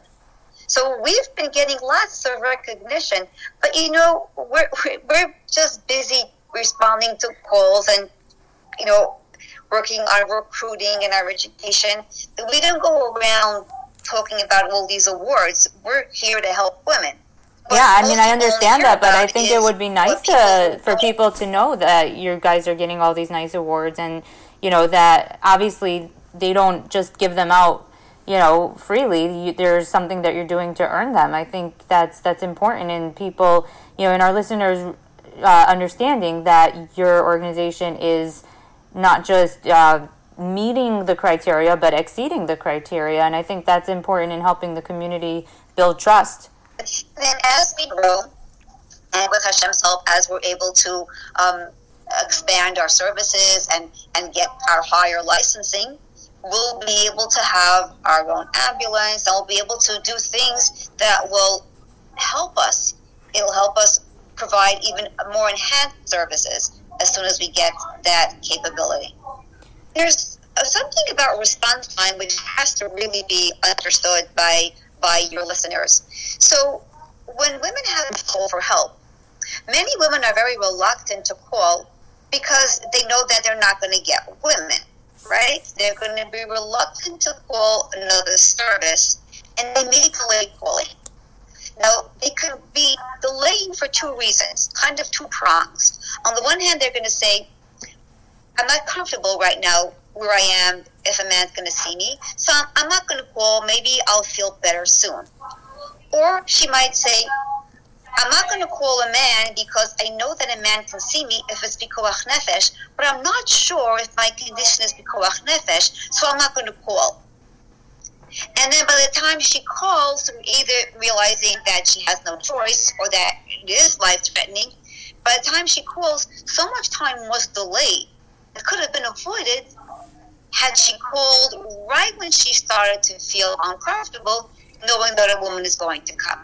So we've been getting lots of recognition, but you know we're we're just busy responding to calls and you know working on recruiting and our education. We don't go around talking about all these awards. We're here to help women. yeah, I mean, I understand that, but I think it would be nice to for people to know that you guys are getting all these nice awards, and you know that obviously they don't just give them out, you know, freely. You, there's something that you're doing to earn them. I think that's that's important, and people, you know, and our listeners uh, understanding that your organization is not just. Uh, meeting the criteria but exceeding the criteria and i think that's important in helping the community build trust then as we grow and with hashem's help as we're able to um, expand our services and and get our higher licensing we'll be able to have our own ambulance and we'll be able to do things that will help us. It'll help us provide even more enhanced services as soon as we get that capability. There's something about response time which has to really be understood by by your listeners. So when women have to call for help, many women are very reluctant to call because they know that they're not going to get women, right? They're going to be reluctant to call another service and they may delay calling. Now, they could be delaying for two reasons, kind of two prongs. On the one hand, they're going to say, I'm not comfortable right now where I am if a man's going to see me, so I'm not going to call. Maybe I'll feel better soon. Or she might say, I'm not going to call a man because I know that a man can see me if it's pikuach nefesh, but I'm not sure if my condition is pikuach nefesh, so I'm not going to call. And then by the time she calls, either realizing that she has no choice or that it is life threatening, by the time she calls, so much time was delayed. It could have been avoided had she called right when she started to feel uncomfortable, knowing that a woman is going to come.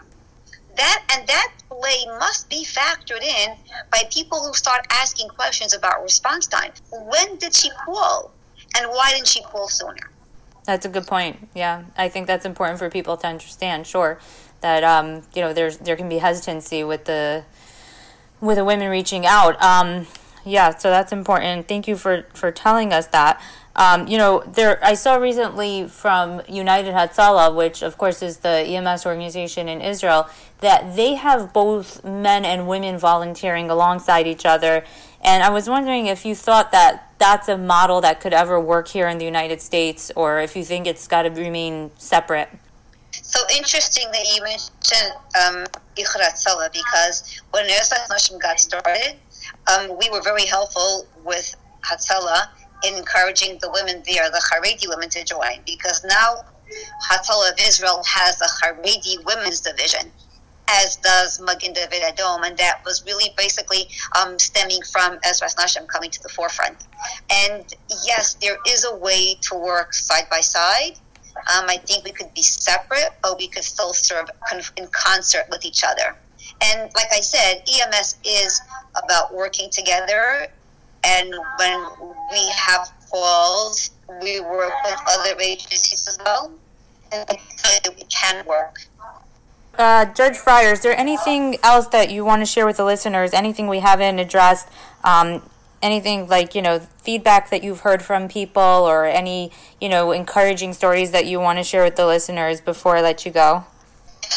That and that delay must be factored in by people who start asking questions about response time. When did she call, and why didn't she call sooner? That's a good point. Yeah, I think that's important for people to understand. Sure, that um, you know there's there can be hesitancy with the with the women reaching out. Um, yeah, so that's important. Thank you for for telling us that. Um, you know, there I saw recently from United Hatzalah, which of course is the EMS organization in Israel, that they have both men and women volunteering alongside each other. And I was wondering if you thought that that's a model that could ever work here in the United States, or if you think it's got to remain separate. So interesting that you mentioned um, because when Ezras Nashim got started, um, we were very helpful with Hatzalah in encouraging the women there, the Haredi women, to join because now Hatzalah of Israel has a Haredi women's division, as does Magen David Adom, and that was really basically um, stemming from Ezras Nashim coming to the forefront. And yes, there is a way to work side by side. Um, I think we could be separate, but we could still serve in concert with each other. And like I said, EMS is about working together and when we have calls, we work with other agencies as well, and we can work. Uh, Judge Freier, is there anything else that you want to share with the listeners? Anything we haven't addressed? Um, anything like you know feedback that you've heard from people, or any you know encouraging stories that you want to share with the listeners before I let you go?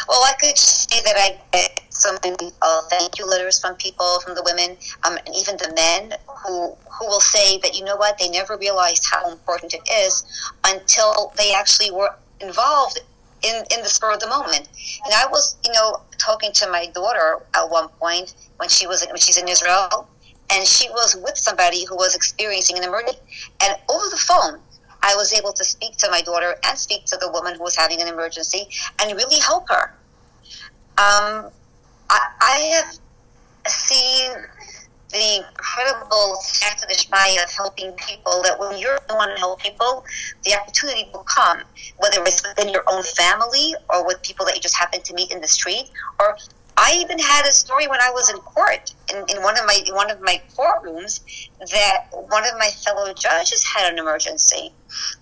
Well, I could say that I get so many uh, thank you letters from people, from the women, um, and even the men who who will say that you know what they never realized how important it is until they actually were involved in in the spur of the moment. And I was, you know, talking to my daughter at one point when she was when she's in Israel, and she was with somebody who was experiencing an emergency, and over the phone I was able to speak to my daughter and speak to the woman who was having an emergency and really help her. Um, I, I have seen the incredible Shmaya of helping people that when you're the one to help people, the opportunity will come, whether it's within your own family or with people that you just happen to meet in the street or I even had a story when I was in court in, in one of my one of my courtrooms that one of my fellow judges had an emergency,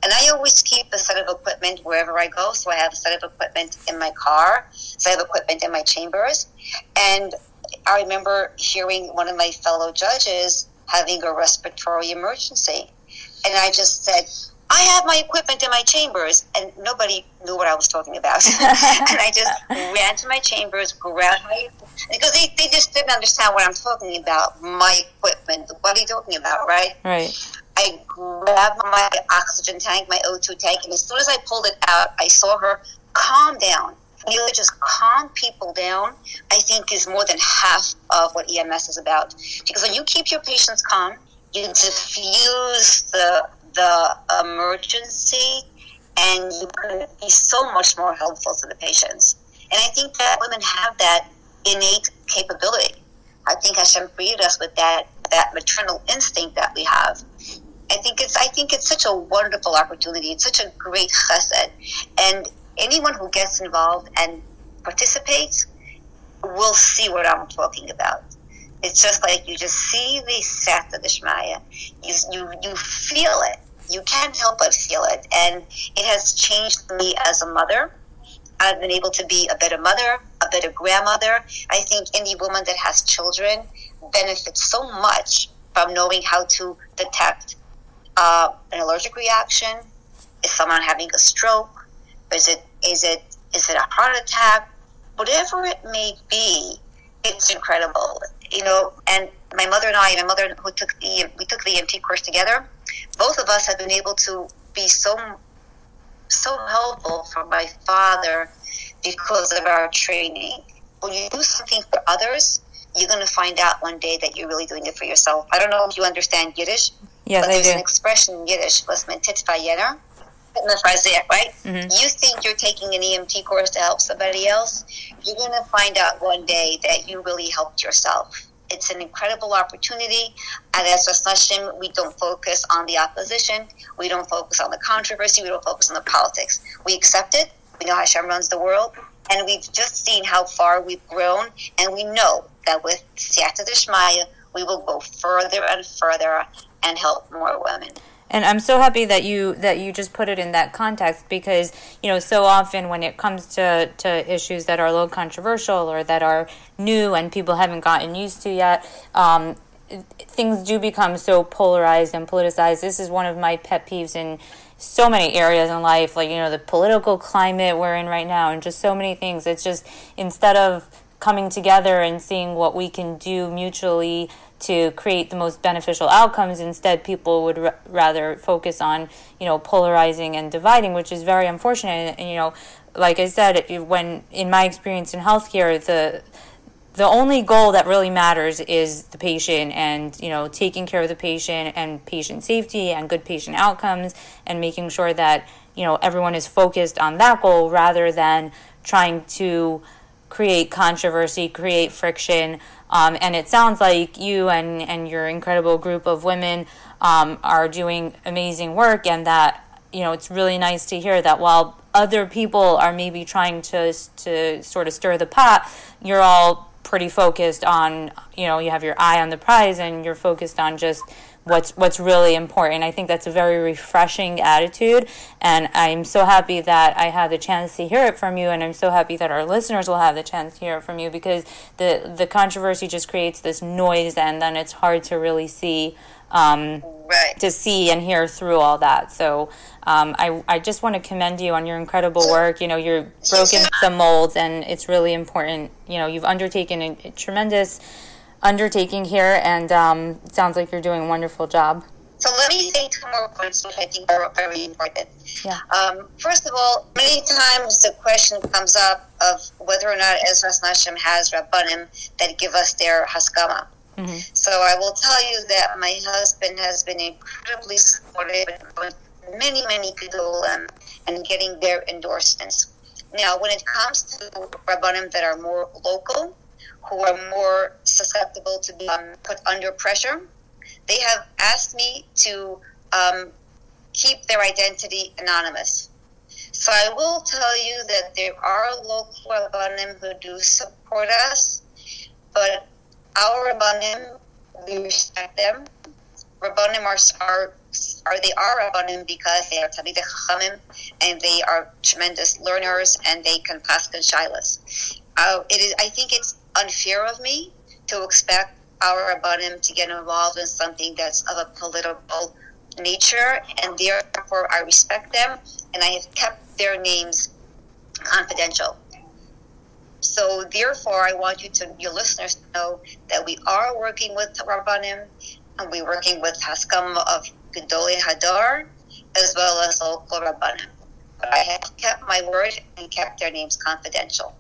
and I always keep a set of equipment wherever I go. So I have a set of equipment in my car, so I have equipment in my chambers, and I remember hearing one of my fellow judges having a respiratory emergency, and I just said, I have my equipment in my chambers, and nobody knew what I was talking about. and I just ran to my chambers, grabbed my because they, they just didn't understand what I'm talking about. My equipment. What are you talking about, right? Right. I grabbed my oxygen tank, my O2 tank, and as soon as I pulled it out, I saw her calm down. You know, just calm people down, I think, is more than half of what EMS is about. Because when you keep your patients calm, you diffuse the the emergency and you can be so much more helpful to the patients. And I think that women have that innate capability. I think Hashem created us with that, that maternal instinct that we have. I think it's I think it's such a wonderful opportunity. It's such a great chesed, and anyone who gets involved and participates will see what I'm talking about. It's just like you just see the Siyata Dishmaya. You, you, you feel it. You can't help but feel it. And it has changed me as a mother. I've been able to be a better mother, a better grandmother. I think any woman that has children benefits so much from knowing how to detect uh, an allergic reaction. Is someone having a stroke? Is it is it is it a heart attack? Whatever it may be, it's incredible. You know, and my mother and I, my mother who took the we took the EMT course together. Both of us have been able to be so so helpful for my father because of our training. When you do something for others, you're going to find out one day that you're really doing it for yourself. I don't know if you understand Yiddish. Yes, but there's an expression in Yiddish, was vayener, right? Mhm. You think you're taking an EMT course to help somebody else, you're going to find out one day that you really helped yourself. It's an incredible opportunity. And as Hashem, we don't focus on the opposition. We don't focus on the controversy. We don't focus on the politics. We accept it. We know Hashem runs the world. And we've just seen how far we've grown. And we know that with Siyata Dishmaya, we will go further and further and help more women. And I'm so happy that you that you just put it in that context because you know so often when it comes to, to issues that are a little controversial or that are new and people haven't gotten used to yet, um, things do become so polarized and politicized. This is one of my pet peeves in so many areas in life, like you know the political climate we're in right now, and just so many things. It's just instead of coming together and seeing what we can do mutually to create the most beneficial outcomes. Instead people would r- rather focus on you know polarizing and dividing which is very unfortunate. And, you know like i said when in my experience in healthcare the the only goal that really matters is the patient and you know taking care of the patient and patient safety and good patient outcomes and making sure that you know everyone is focused on that goal rather than trying to create controversy create friction um, and it sounds like you and, and your incredible group of women um, are doing amazing work and that you know it's really nice to hear that while other people are maybe trying to to sort of stir the pot you're all pretty focused on you know you have your eye on the prize and you're focused on just what's what's really important i think that's a very refreshing attitude and i'm so happy that i had the chance to hear it from you and i'm so happy that our listeners will have the chance to hear it from you because the the controversy just creates this noise and then it's hard to really see um, Right. to see and hear through all that. So um, I, I just want to commend you on your incredible work. You know, you're broken some molds, and it's really important. You know, you've undertaken a, a tremendous undertaking here, and um, sounds like you're doing a wonderful job. So let me say two more points which I think are very important. Yeah. Um, first of all, many times the question comes up of whether or not Ezras Nashim has Rabbanim that give us their Haskama. Mm-hmm. So I will tell you that my husband has been incredibly supportive with many, many people um, and getting their endorsements. Now, when it comes to Rabbanim that are more local, who are more susceptible to be um, put under pressure, they have asked me to um, keep their identity anonymous. So I will tell you that there are local Rabbanim who do support us, but our Rabbanim, we respect them. Rabbanim are, are, are they are Rabbanim because they are Talmidei Chachamim and they are tremendous learners and they can paskin shilas. Uh, it is. I think it's unfair of me to expect our Rabbanim to get involved in something that's of a political nature, and therefore I respect them, and I have kept their names confidential. So therefore, I want you to, your listeners, to know that we are working with Rabbanim, and we're working with Haskam of Gedolei Hadar, as well as local Rabbanim. But I have kept my word and kept their names confidential.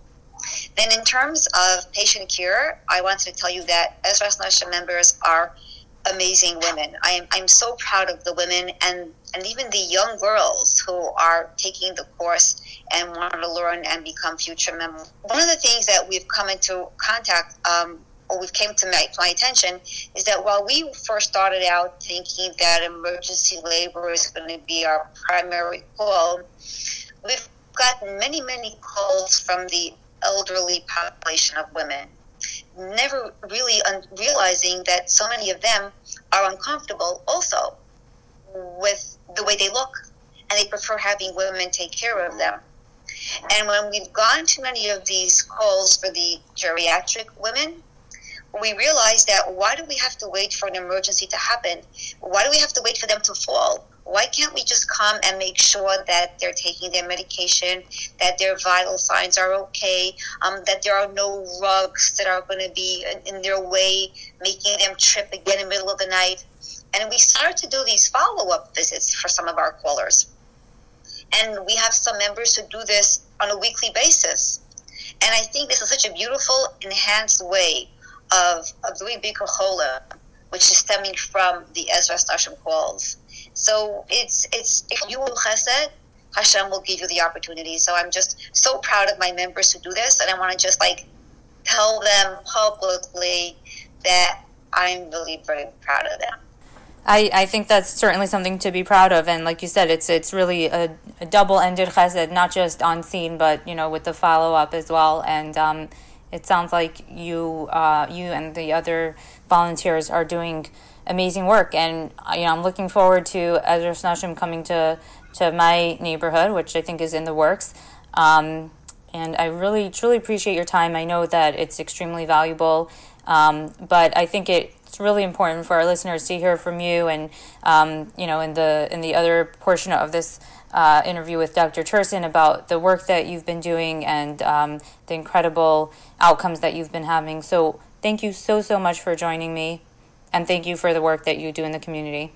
Then, in terms of patient care, I wanted to tell you that Ezras Nashim members are amazing women. I am I'm so proud of the women and, and even the young girls who are taking the course and want to learn and become future members. One of the things that we've come into contact um, always came to my, my attention is that while we first started out thinking that emergency labor is going to be our primary call, we've gotten many, many calls from the elderly population of women, never really un- realizing that so many of them are uncomfortable also with the way they look and they prefer having women take care of them. And when we've gone to many of these calls for the geriatric women, we realized that why do we have to wait for an emergency to happen? Why do we have to wait for them to fall? Why can't we just come and make sure that they're taking their medication, that their vital signs are okay, um, that there are no rugs that are going to be in, their way, making them trip again in the middle of the night? And we started to do these follow up visits for some of our callers. And we have some members who do this on a weekly basis. And I think this is such a beautiful, enhanced way of, of doing Bikur Cholim, which is stemming from the Ezra Nashim calls. So it's it's if you will chesed, Hashem will give you the opportunity. So I'm just so proud of my members who do this, and I want to just like tell them publicly that I'm really very proud of them. I, I think that's certainly something to be proud of, and like you said, it's it's really a, a double-ended chesed, not just on scene, but you know with the follow-up as well. And um, it sounds like you uh, you and the other volunteers are doing amazing work, and you know I'm looking forward to Ezras Nashim coming to to my neighborhood, which I think is in the works. Um, and I really truly appreciate your time. I know that it's extremely valuable, um, but I think it it's really important for our listeners to hear from you and um, you know in the in the other portion of this uh, interview with Dr. Cherson about the work that you've been doing and um, the incredible outcomes that you've been having. So thank you so so much for joining me, and thank you for the work that you do in the community.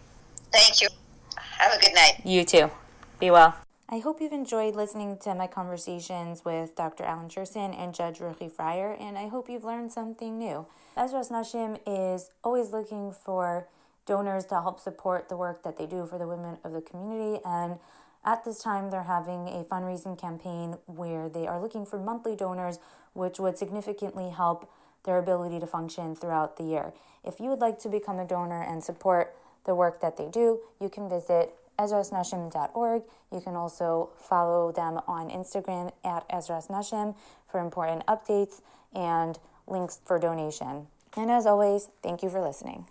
Thank you. Have a good night. You too. Be well. I hope you've enjoyed listening to my conversations with Dr. Allen Cherson and Judge Ruchie Freier, and I hope you've learned something new. Ezras Nashim is always looking for donors to help support the work that they do for the women of the community. And at this time, they're having a fundraising campaign where they are looking for monthly donors, which would significantly help their ability to function throughout the year. If you would like to become a donor and support the work that they do, you can visit ezrasnashim.org. You can also follow them on Instagram at ezrasnashim for important updates and links for donation. And as always, thank you for listening.